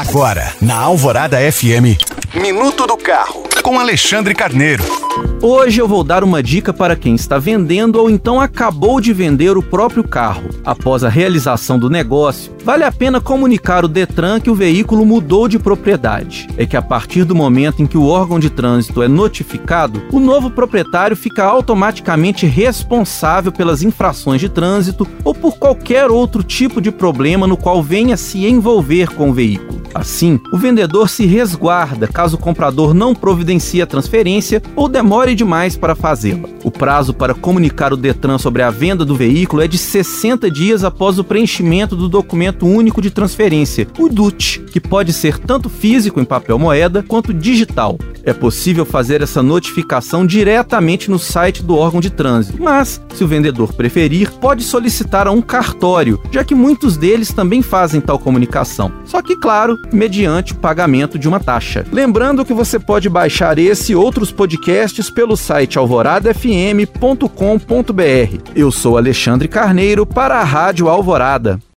Agora, na Alvorada FM, Minuto do Carro, com Alexandre Carneiro. Hoje eu vou dar uma dica para quem está vendendo ou então acabou de vender o próprio carro. Após a realização do negócio, vale a pena comunicar o Detran que o veículo mudou de propriedade. É que a partir do momento em que o órgão de trânsito é notificado, o novo proprietário fica automaticamente responsável pelas infrações de trânsito ou por qualquer outro tipo de problema no qual venha se envolver com o veículo. Assim, o vendedor se resguarda caso o comprador não providencie a transferência ou demore demais para fazê-la. O prazo para comunicar o Detran sobre a venda do veículo é de 60 dias após o preenchimento do documento único de transferência, o DUT, que pode ser tanto físico em papel moeda quanto digital. É possível fazer essa notificação diretamente no site do órgão de trânsito, mas, se o vendedor preferir, pode solicitar a um cartório, já que muitos deles também fazem tal comunicação. Só que, claro, mediante o pagamento de uma taxa. Lembrando que você pode baixar esse e outros podcasts pelo site alvoradafm.com.br. Eu sou Alexandre Carneiro para a Rádio Alvorada.